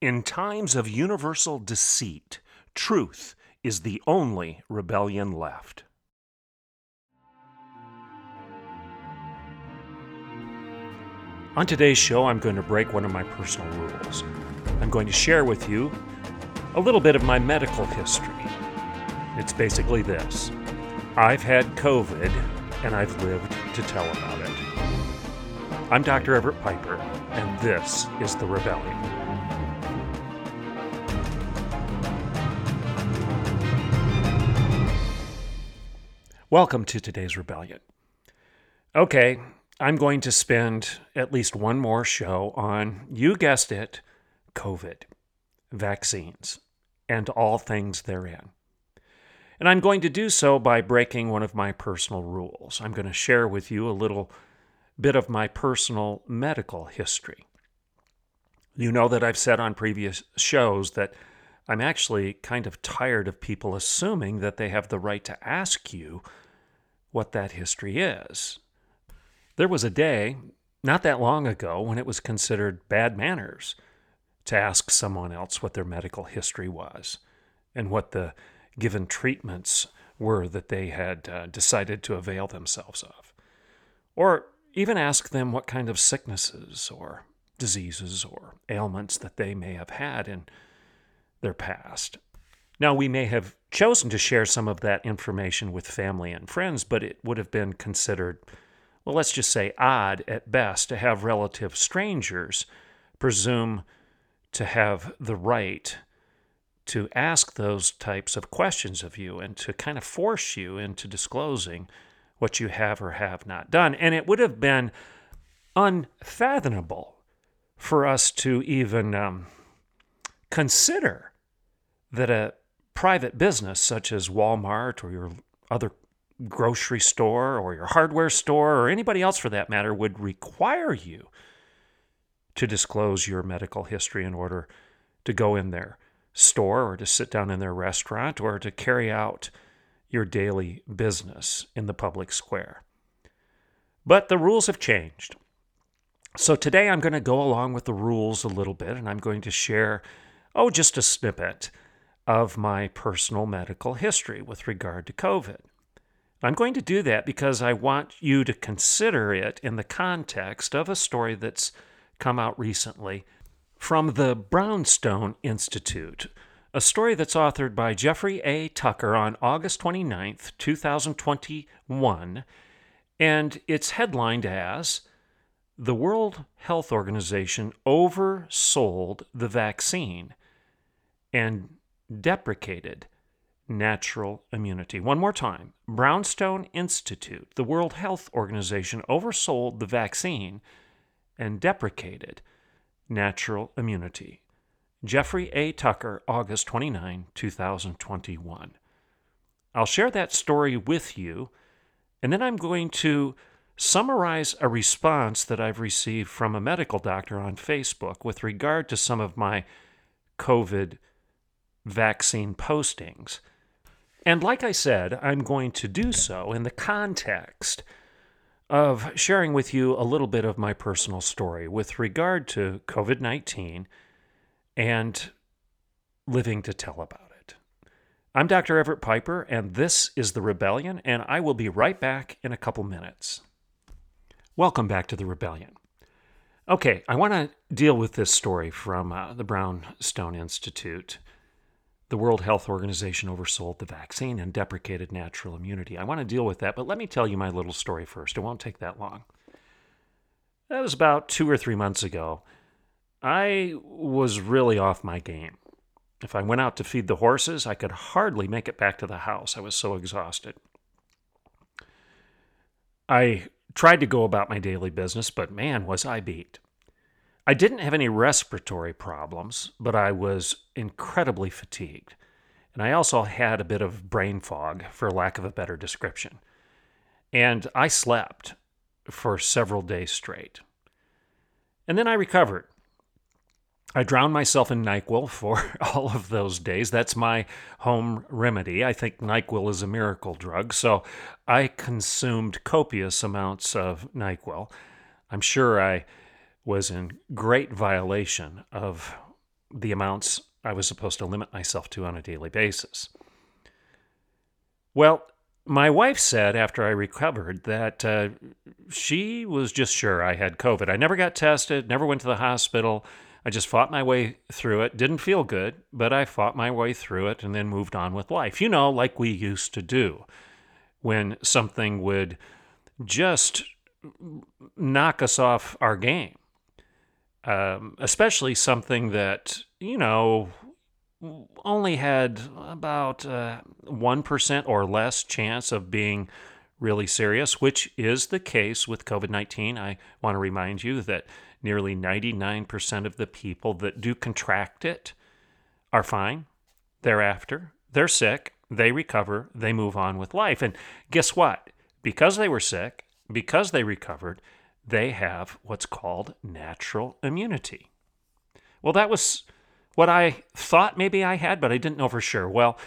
In times of universal deceit, truth is the only rebellion left. On today's show, I'm going to break one of my personal rules. I'm going to share with you a little bit of my medical history. It's basically this I've had COVID and I've lived to tell about it. I'm Dr. Everett Piper, and this is The Rebellion. Welcome to today's Rebellion. Okay, I'm going to spend at least one more show on, you guessed it, COVID, vaccines, and all things therein. And I'm going to do so by breaking one of my personal rules. I'm going to share with you a little bit of my personal medical history. You know that I've said on previous shows that I'm actually kind of tired of people assuming that they have the right to ask you what that history is. There was a day, not that long ago, when it was considered bad manners to ask someone else what their medical history was and what the given treatments were that they had uh, decided to avail themselves of. Or even ask them what kind of sicknesses or diseases or ailments that they may have had in their past. Now, we may have chosen to share some of that information with family and friends, but it would have been considered, well, let's just say odd at best to have relative strangers presume to have the right to ask those types of questions of you and to kind of force you into disclosing what you have or have not done. And it would have been unfathomable for us to even um, consider that a private business such as Walmart or your other grocery store or your hardware store or anybody else for that matter would require you to disclose your medical history in order to go in their store or to sit down in their restaurant or to carry out your daily business in the public square. But the rules have changed. So today I'm going to go along with the rules a little bit and I'm going to share, oh, just a snippet of my personal medical history with regard to COVID. I'm going to do that because I want you to consider it in the context of a story that's come out recently from the Brownstone Institute, a story that's authored by Jeffrey A. Tucker on August 29th, 2021, and it's headlined as The World Health Organization Oversold the Vaccine and Deprecated Natural Immunity. One more time Brownstone Institute, the World Health Organization oversold the vaccine and deprecated natural immunity. Jeffrey A. Tucker, August 29, 2021. I'll share that story with you, and then I'm going to summarize a response that I've received from a medical doctor on Facebook with regard to some of my COVID vaccine postings. And like I said, I'm going to do so in the context of sharing with you a little bit of my personal story with regard to COVID 19 and living to tell about it. I'm Dr. Everett Piper, and this is The Rebellion, and I will be right back in a couple minutes. Welcome back to The Rebellion. Okay, I want to deal with this story from uh, the Brownstone Institute the World Health Organization oversold the vaccine and deprecated natural immunity. I want to deal with that, but let me tell you my little story first. It won't take that long. That was about two or three months ago. I was really off my game. If I went out to feed the horses, I could hardly make it back to the house. I was so exhausted. I tried to go about my daily business, but man, was I beat. I didn't have any respiratory problems, but I was incredibly fatigued. And I also had a bit of brain fog, for lack of a better description. And I slept for several days straight. And then I recovered. I drowned myself in NyQuil for all of those days. That's my home remedy. I think NyQuil is a miracle drug, so I consumed copious amounts of NyQuil. I'm sure I was in great violation of the amounts I was supposed to limit myself to on a daily basis. Well, my wife said after I recovered that uh, she was just sure I had COVID. I never got tested, never went to the hospital. I just fought my way through it. Didn't feel good, but I fought my way through it and then moved on with life. You know, like we used to do when something would just knock us off our game. Um, especially something that, you know, only had about uh, 1% or less chance of being really serious, which is the case with COVID 19. I want to remind you that nearly 99% of the people that do contract it are fine thereafter. They're sick, they recover, they move on with life. And guess what? Because they were sick, because they recovered, they have what's called natural immunity. Well, that was what I thought maybe I had, but I didn't know for sure. Well,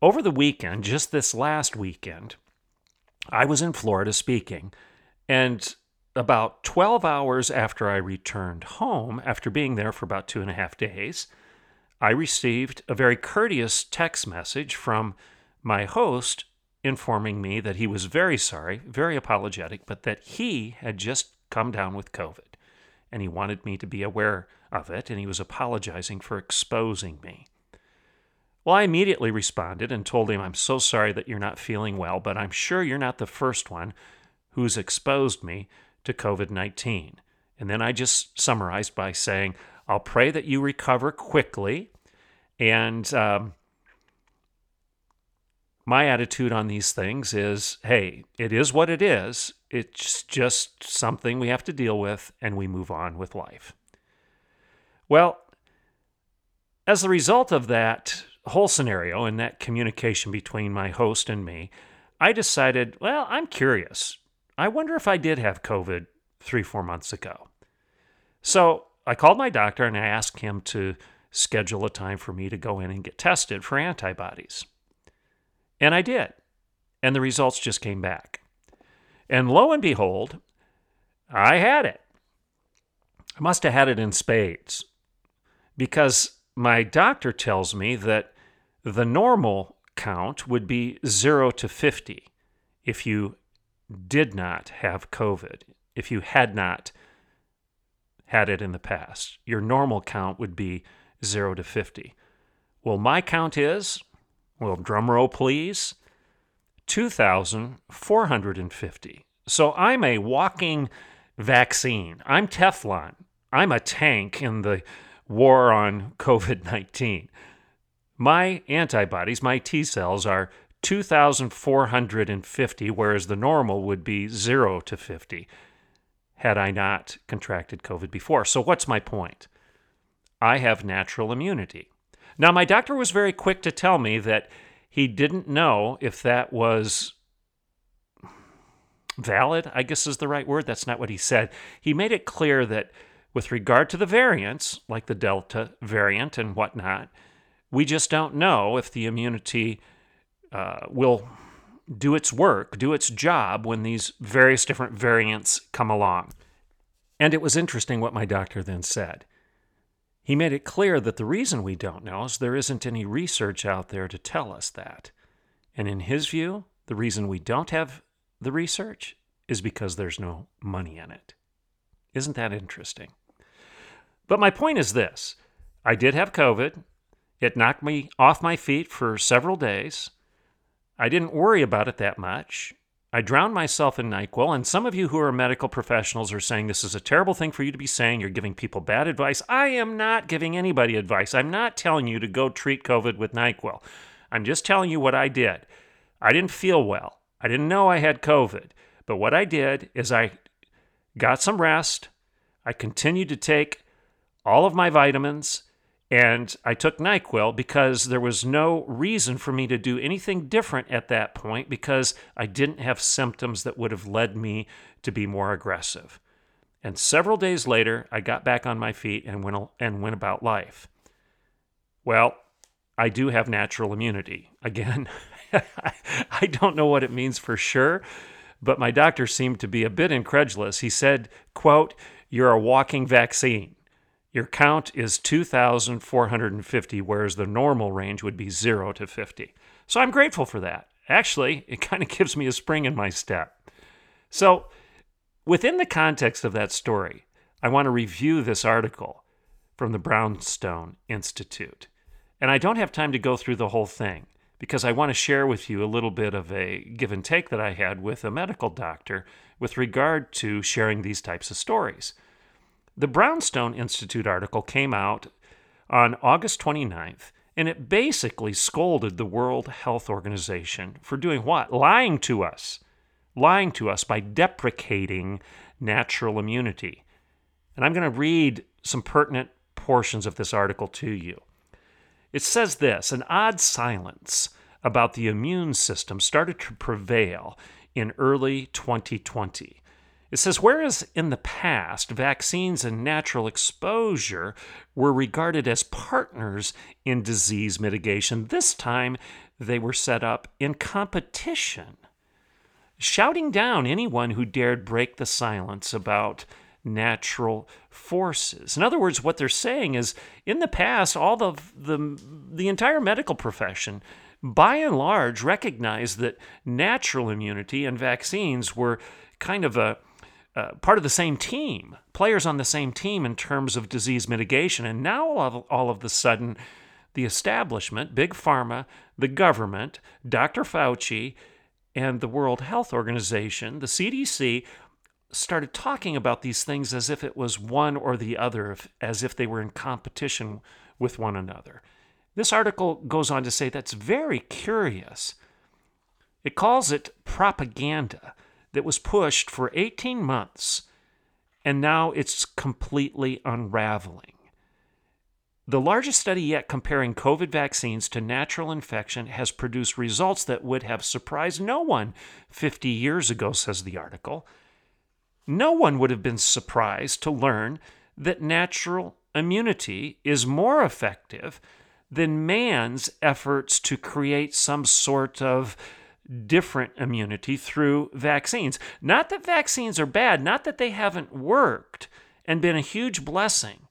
over the weekend, just this last weekend, I was in Florida speaking, and about 12 hours after I returned home, after being there for about two and a half days, I received a very courteous text message from my host informing me that he was very sorry, very apologetic, but that he had just come down with COVID and he wanted me to be aware of it, and he was apologizing for exposing me. Well, I immediately responded and told him, I'm so sorry that you're not feeling well, but I'm sure you're not the first one who's exposed me to COVID 19. And then I just summarized by saying, I'll pray that you recover quickly. And um, my attitude on these things is hey, it is what it is. It's just something we have to deal with, and we move on with life. Well, as a result of that whole scenario and that communication between my host and me, I decided, well, I'm curious. I wonder if I did have COVID three, four months ago. So I called my doctor and I asked him to schedule a time for me to go in and get tested for antibodies. And I did. And the results just came back. And lo and behold, I had it. I must have had it in spades because my doctor tells me that the normal count would be 0 to 50 if you did not have COVID, if you had not had it in the past. Your normal count would be 0 to 50. Well, my count is, well, drum roll please, 2,450. So I'm a walking vaccine. I'm Teflon. I'm a tank in the war on COVID 19. My antibodies, my T cells, are 2,450, whereas the normal would be 0 to 50 had I not contracted COVID before. So, what's my point? I have natural immunity. Now, my doctor was very quick to tell me that he didn't know if that was valid, I guess is the right word. That's not what he said. He made it clear that with regard to the variants, like the Delta variant and whatnot, we just don't know if the immunity uh, will do its work, do its job when these various different variants come along. And it was interesting what my doctor then said. He made it clear that the reason we don't know is there isn't any research out there to tell us that. And in his view, the reason we don't have the research is because there's no money in it. Isn't that interesting? But my point is this I did have COVID. It knocked me off my feet for several days. I didn't worry about it that much. I drowned myself in NyQuil, and some of you who are medical professionals are saying this is a terrible thing for you to be saying. You're giving people bad advice. I am not giving anybody advice. I'm not telling you to go treat COVID with NyQuil. I'm just telling you what I did. I didn't feel well. I didn't know I had COVID. But what I did is I got some rest. I continued to take all of my vitamins, and I took NyQuil because there was no reason for me to do anything different at that point because I didn't have symptoms that would have led me to be more aggressive. And several days later, I got back on my feet and went, and went about life. Well, I do have natural immunity. Again, I don't know what it means for sure, but my doctor seemed to be a bit incredulous. He said, quote, you're a walking vaccine. Your count is 2,450, whereas the normal range would be 0 to 50. So I'm grateful for that. Actually, it kind of gives me a spring in my step. So, within the context of that story, I want to review this article from the Brownstone Institute. And I don't have time to go through the whole thing because I want to share with you a little bit of a give and take that I had with a medical doctor with regard to sharing these types of stories. The Brownstone Institute article came out on August 29th, and it basically scolded the World Health Organization for doing what? Lying to us. Lying to us by deprecating natural immunity. And I'm going to read some pertinent portions of this article to you. It says this an odd silence about the immune system started to prevail in early 2020 it says, whereas in the past, vaccines and natural exposure were regarded as partners in disease mitigation, this time they were set up in competition, shouting down anyone who dared break the silence about natural forces. In other words, what they're saying is in the past, all the, the, the entire medical profession by and large recognized that natural immunity and vaccines were kind of a uh, part of the same team, players on the same team in terms of disease mitigation. And now all of, all of the sudden, the establishment, Big Pharma, the government, Dr. Fauci, and the World Health Organization, the CDC, started talking about these things as if it was one or the other, as if they were in competition with one another. This article goes on to say that's very curious. It calls it propaganda that was pushed for 18 months, and now it's completely unraveling. The largest study yet comparing COVID vaccines to natural infection has produced results that would have surprised no one 50 years ago, says the article. No one would have been surprised to learn that natural immunity is more effective than man's efforts to create some sort of different immunity through vaccines. Not that vaccines are bad, not that they haven't worked and been a huge blessing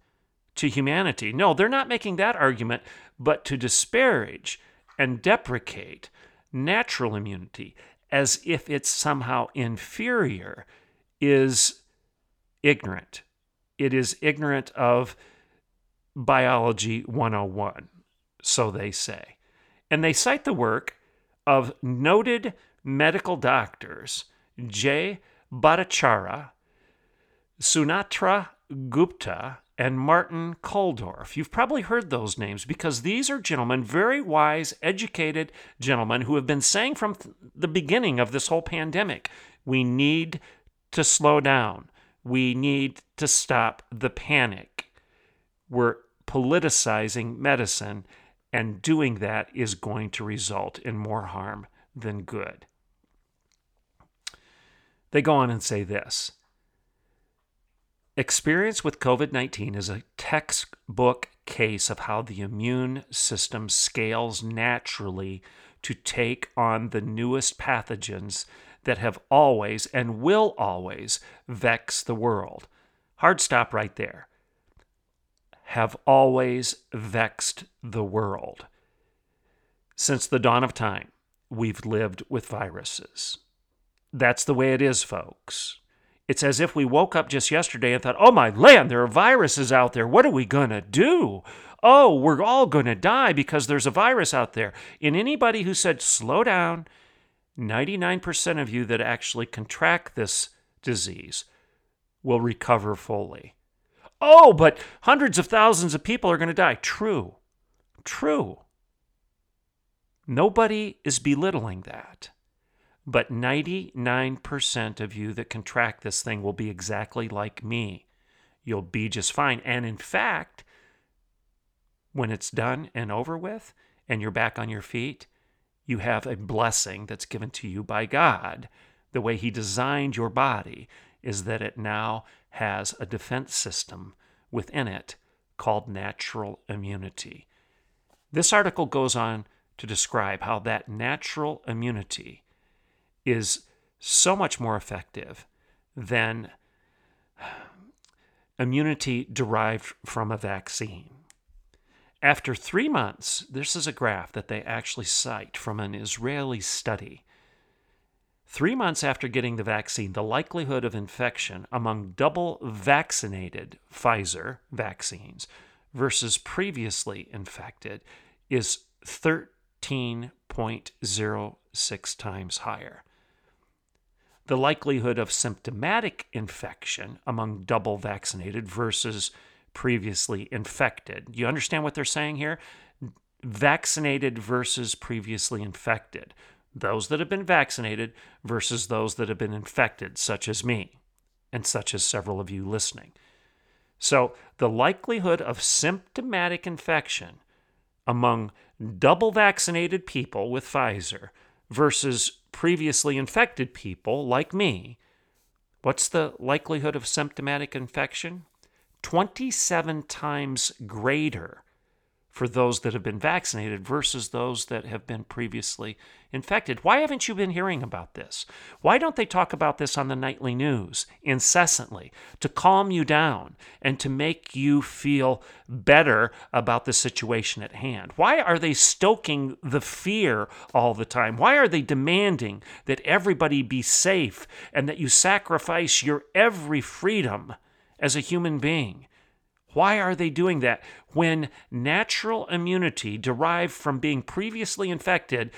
to humanity. No, they're not making that argument, but to disparage and deprecate natural immunity as if it's somehow inferior is ignorant. It is ignorant of biology 101, so they say. And they cite the work of noted medical doctors J. Bhattacharya, Sunetra Gupta, and Martin Kulldorff. You've probably heard those names because these are gentlemen, very wise, educated gentlemen who have been saying from the beginning of this whole pandemic we need to slow down. We need to stop the panic. We're politicizing medicine and doing that is going to result in more harm than good. They go on and say this Experience with COVID 19 is a textbook case of how the immune system scales naturally to take on the newest pathogens that have always and will always vex the world. Hard stop right there have always vexed the world. Since the dawn of time, we've lived with viruses. That's the way it is, folks. It's as if we woke up just yesterday and thought, oh my land, there are viruses out there. What are we going to do? Oh, we're all going to die because there's a virus out there. And anybody who said, slow down, 99% of you that actually contract this disease will recover fully. Oh, but hundreds of thousands of people are going to die. True. True. Nobody is belittling that. But 99% of you that contract this thing will be exactly like me. you'll be just fine. And in fact, when it's done and over with and you're back on your feet, you have a blessing that's given to you by God. The way He designed your body is that it now has a defense system within it called natural immunity. This article goes on to describe how that natural immunity is so much more effective than immunity derived from a vaccine. After three months, this is a graph that they actually cite from an Israeli study. Three months after getting the vaccine, the likelihood of infection among double vaccinated Pfizer vaccines versus previously infected is 13.06 times higher. The likelihood of symptomatic infection among double vaccinated versus previously infected. You understand what they're saying here? Vaccinated versus previously infected. Those that have been vaccinated versus those that have been infected, such as me, and such as several of you listening. So, the likelihood of symptomatic infection among double vaccinated people with Pfizer versus previously infected people like me, what's the likelihood of symptomatic infection? 27 times greater for those that have been vaccinated versus those that have been previously infected. Why haven't you been hearing about this? Why don't they talk about this on the nightly news incessantly to calm you down and to make you feel better about the situation at hand? Why are they stoking the fear all the time? Why are they demanding that everybody be safe and that you sacrifice your every freedom as a human being? Why are they doing that when natural immunity derived from being previously infected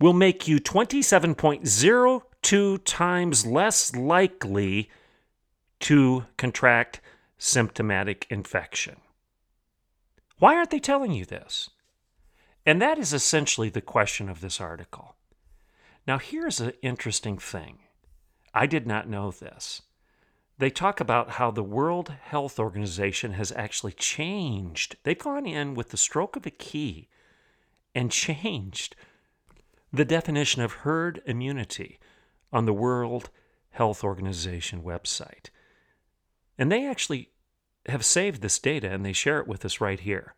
will make you 27.02 times less likely to contract symptomatic infection? Why aren't they telling you this? And that is essentially the question of this article. Now, here's an interesting thing. I did not know this they talk about how the World Health Organization has actually changed. They've gone in with the stroke of a key and changed the definition of herd immunity on the World Health Organization website. And they actually have saved this data and they share it with us right here.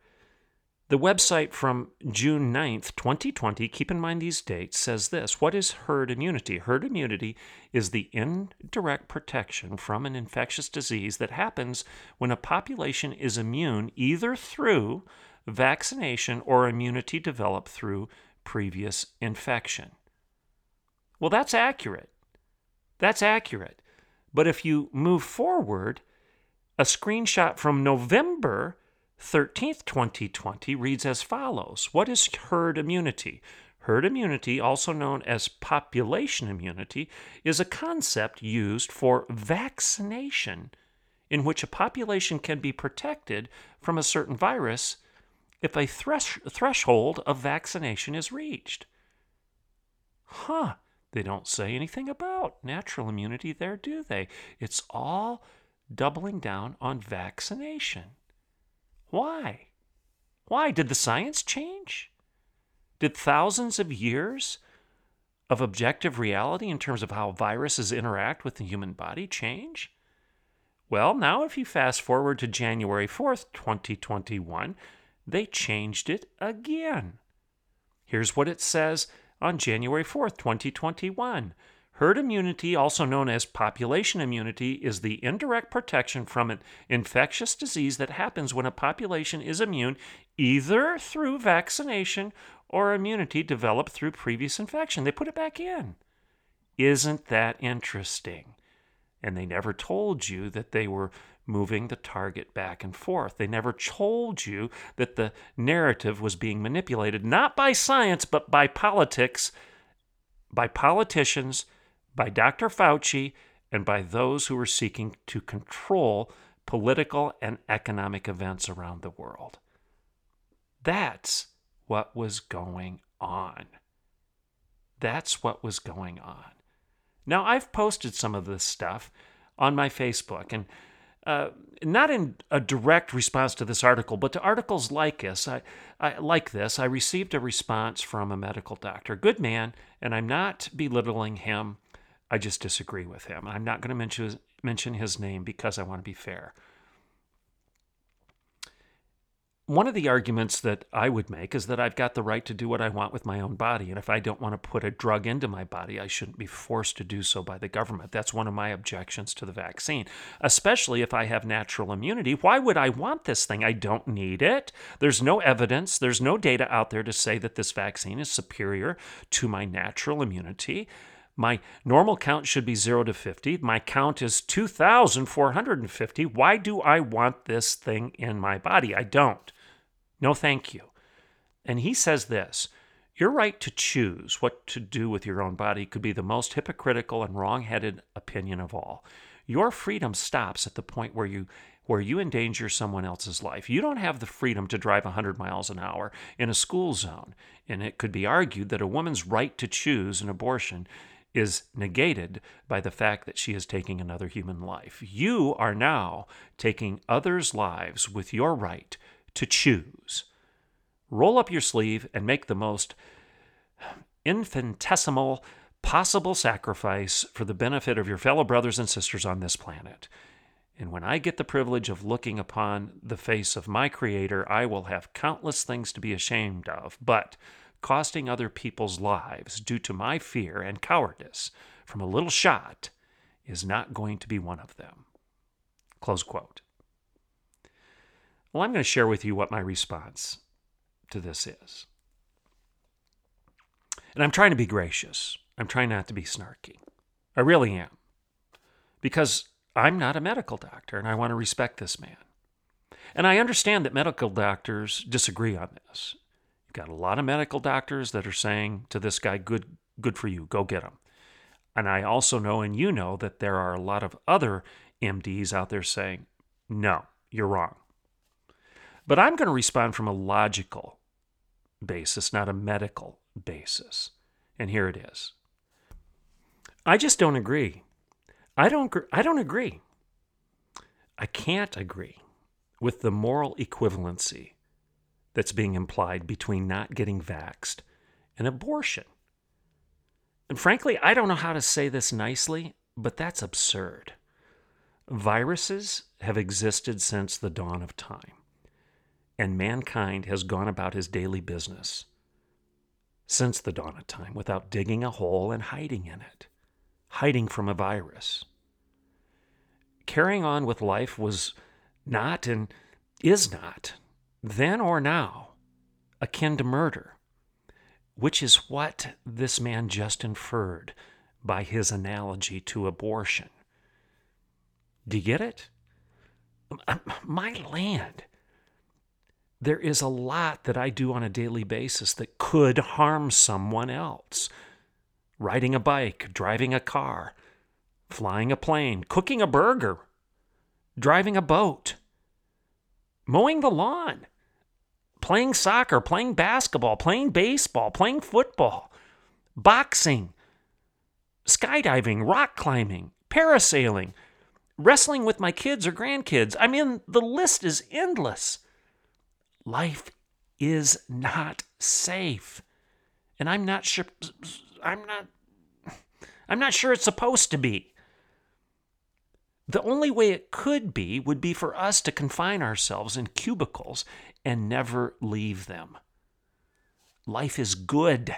The website from June 9th, 2020, keep in mind these dates, says this What is herd immunity? Herd immunity is the indirect protection from an infectious disease that happens when a population is immune either through vaccination or immunity developed through previous infection. Well, that's accurate. That's accurate. But if you move forward, a screenshot from November 13th, 2020 reads as follows What is herd immunity? Herd immunity, also known as population immunity, is a concept used for vaccination in which a population can be protected from a certain virus if a thresh- threshold of vaccination is reached. Huh, they don't say anything about natural immunity there, do they? It's all doubling down on vaccination. Why? Why? Did the science change? Did thousands of years of objective reality in terms of how viruses interact with the human body change? Well, now if you fast forward to January 4th, 2021, they changed it again. Here's what it says on January 4th, 2021. Herd immunity, also known as population immunity, is the indirect protection from an infectious disease that happens when a population is immune either through vaccination or immunity developed through previous infection. They put it back in. Isn't that interesting? And they never told you that they were moving the target back and forth. They never told you that the narrative was being manipulated, not by science, but by politics, by politicians by Dr. Fauci and by those who are seeking to control political and economic events around the world. That's what was going on. That's what was going on. Now, I've posted some of this stuff on my Facebook, and uh, not in a direct response to this article, but to articles like this. I, I, like this, I received a response from a medical doctor, good man, and I'm not belittling him. I just disagree with him. I'm not going to mention mention his name because I want to be fair one of the arguments that I would make is that I've got the right to do what I want with my own body. And if I don't want to put a drug into my body, I shouldn't be forced to do so by the government. That's one of my objections to the vaccine, especially if I have natural immunity. Why would I want this thing? I don't need it. There's no evidence, there's no data out there to say that this vaccine is superior to my natural immunity. My normal count should be 0 to 50. My count is 2,450. Why do I want this thing in my body? I don't. No, thank you. And he says this Your right to choose what to do with your own body could be the most hypocritical and wrong headed opinion of all. Your freedom stops at the point where you where you endanger someone else's life. You don't have the freedom to drive 100 miles an hour in a school zone. And it could be argued that a woman's right to choose an abortion is negated by the fact that she is taking another human life. You are now taking others' lives with your right to choose. Roll up your sleeve and make the most infinitesimal possible sacrifice for the benefit of your fellow brothers and sisters on this planet. And when I get the privilege of looking upon the face of my Creator, I will have countless things to be ashamed of, but costing other people's lives due to my fear and cowardice from a little shot is not going to be one of them. Close quote. Well, I'm going to share with you what my response to this is. And I'm trying to be gracious. I'm trying not to be snarky. I really am. Because I'm not a medical doctor and I want to respect this man. And I understand that medical doctors disagree on this. Got a lot of medical doctors that are saying to this guy, good, good for you, go get him. And I also know, and you know, that there are a lot of other MDs out there saying, no, you're wrong. But I'm going to respond from a logical basis, not a medical basis. And here it is. I just don't agree. I don't I don't agree. I can't agree with the moral equivalency that's being implied between not getting vaxed and abortion. And frankly, I don't know how to say this nicely, but that's absurd. Viruses have existed since the dawn of time and mankind has gone about his daily business since the dawn of time without digging a hole and hiding in it, hiding from a virus. Carrying on with life was not and is not, then or now, akin to murder, which is what this man just inferred by his analogy to abortion. Do you get it? My land there is a lot that I do on a daily basis that could harm someone else. Riding a bike, driving a car, flying a plane, cooking a burger, driving a boat, mowing the lawn, playing soccer, playing basketball, playing baseball, playing football, boxing, skydiving, rock climbing, parasailing, wrestling with my kids or grandkids. I mean, the list is endless life is not safe. And I'm not sure I'm not I'm not sure it's supposed to be. The only way it could be would be for us to confine ourselves in cubicles and never leave them. Life is good.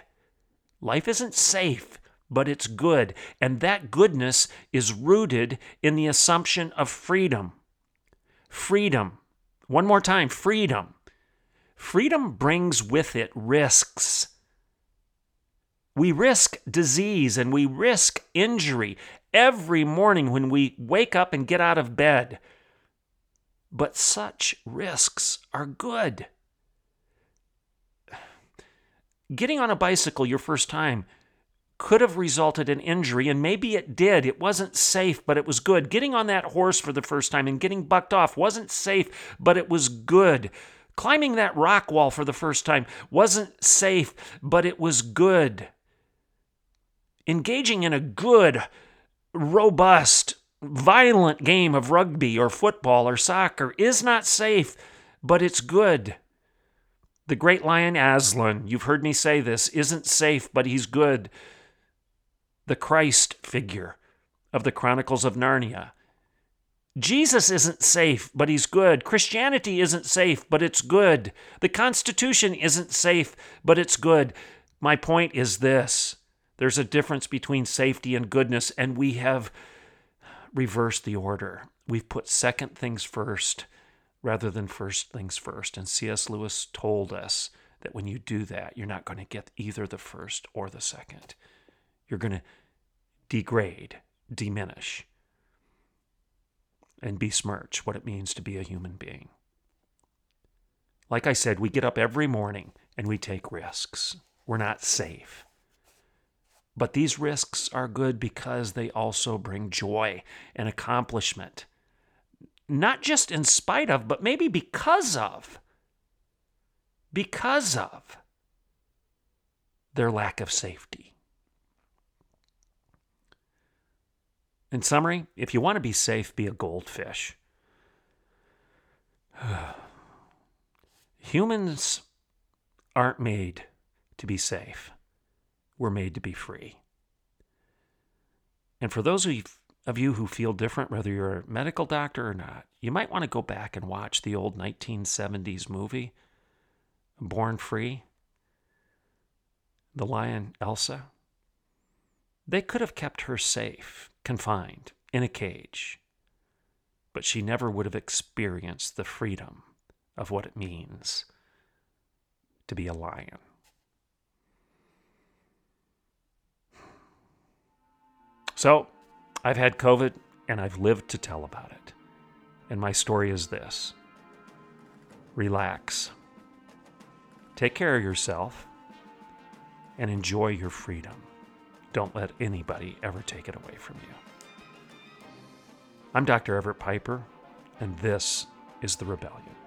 Life isn't safe, but it's good. And that goodness is rooted in the assumption of freedom. Freedom. One more time freedom. Freedom brings with it risks. We risk disease and we risk injury every morning when we wake up and get out of bed. But such risks are good. Getting on a bicycle your first time could have resulted in injury, and maybe it did. It wasn't safe, but it was good. Getting on that horse for the first time and getting bucked off wasn't safe, but it was good. Climbing that rock wall for the first time wasn't safe, but it was good. Engaging in a good, robust violent game of rugby or football or soccer is not safe, but it's good. The great lion Aslan, you've heard me say this, isn't safe, but he's good. The Christ figure of the Chronicles of Narnia. Jesus isn't safe, but he's good. Christianity isn't safe, but it's good. The Constitution isn't safe, but it's good. My point is this there's a difference between safety and goodness, and we have reversed the order. We've put second things first rather than first things first. And C.S. Lewis told us that when you do that, you're not going to get either the first or the second. You're going to degrade, diminish, and besmirch what it means to be a human being. Like I said, we get up every morning and we take risks. We're not safe. But these risks are good because they also bring joy and accomplishment. Not just in spite of, but maybe because of. Because of their lack of safety. In summary, if you want to be safe, be a goldfish. Humans aren't made to be safe we're made to be free. And for those of you who feel different, whether you're a medical doctor or not, you might want to go back and watch the old 1970s movie, Born Free, the lion Elsa. They could have kept her safe, confined, in a cage, but she never would have experienced the freedom of what it means to be a lion. So, I've had COVID and I've lived to tell about it. And my story is this relax, take care of yourself, and enjoy your freedom. Don't let anybody ever take it away from you. I'm Dr. Everett Piper, and this is The Rebellion.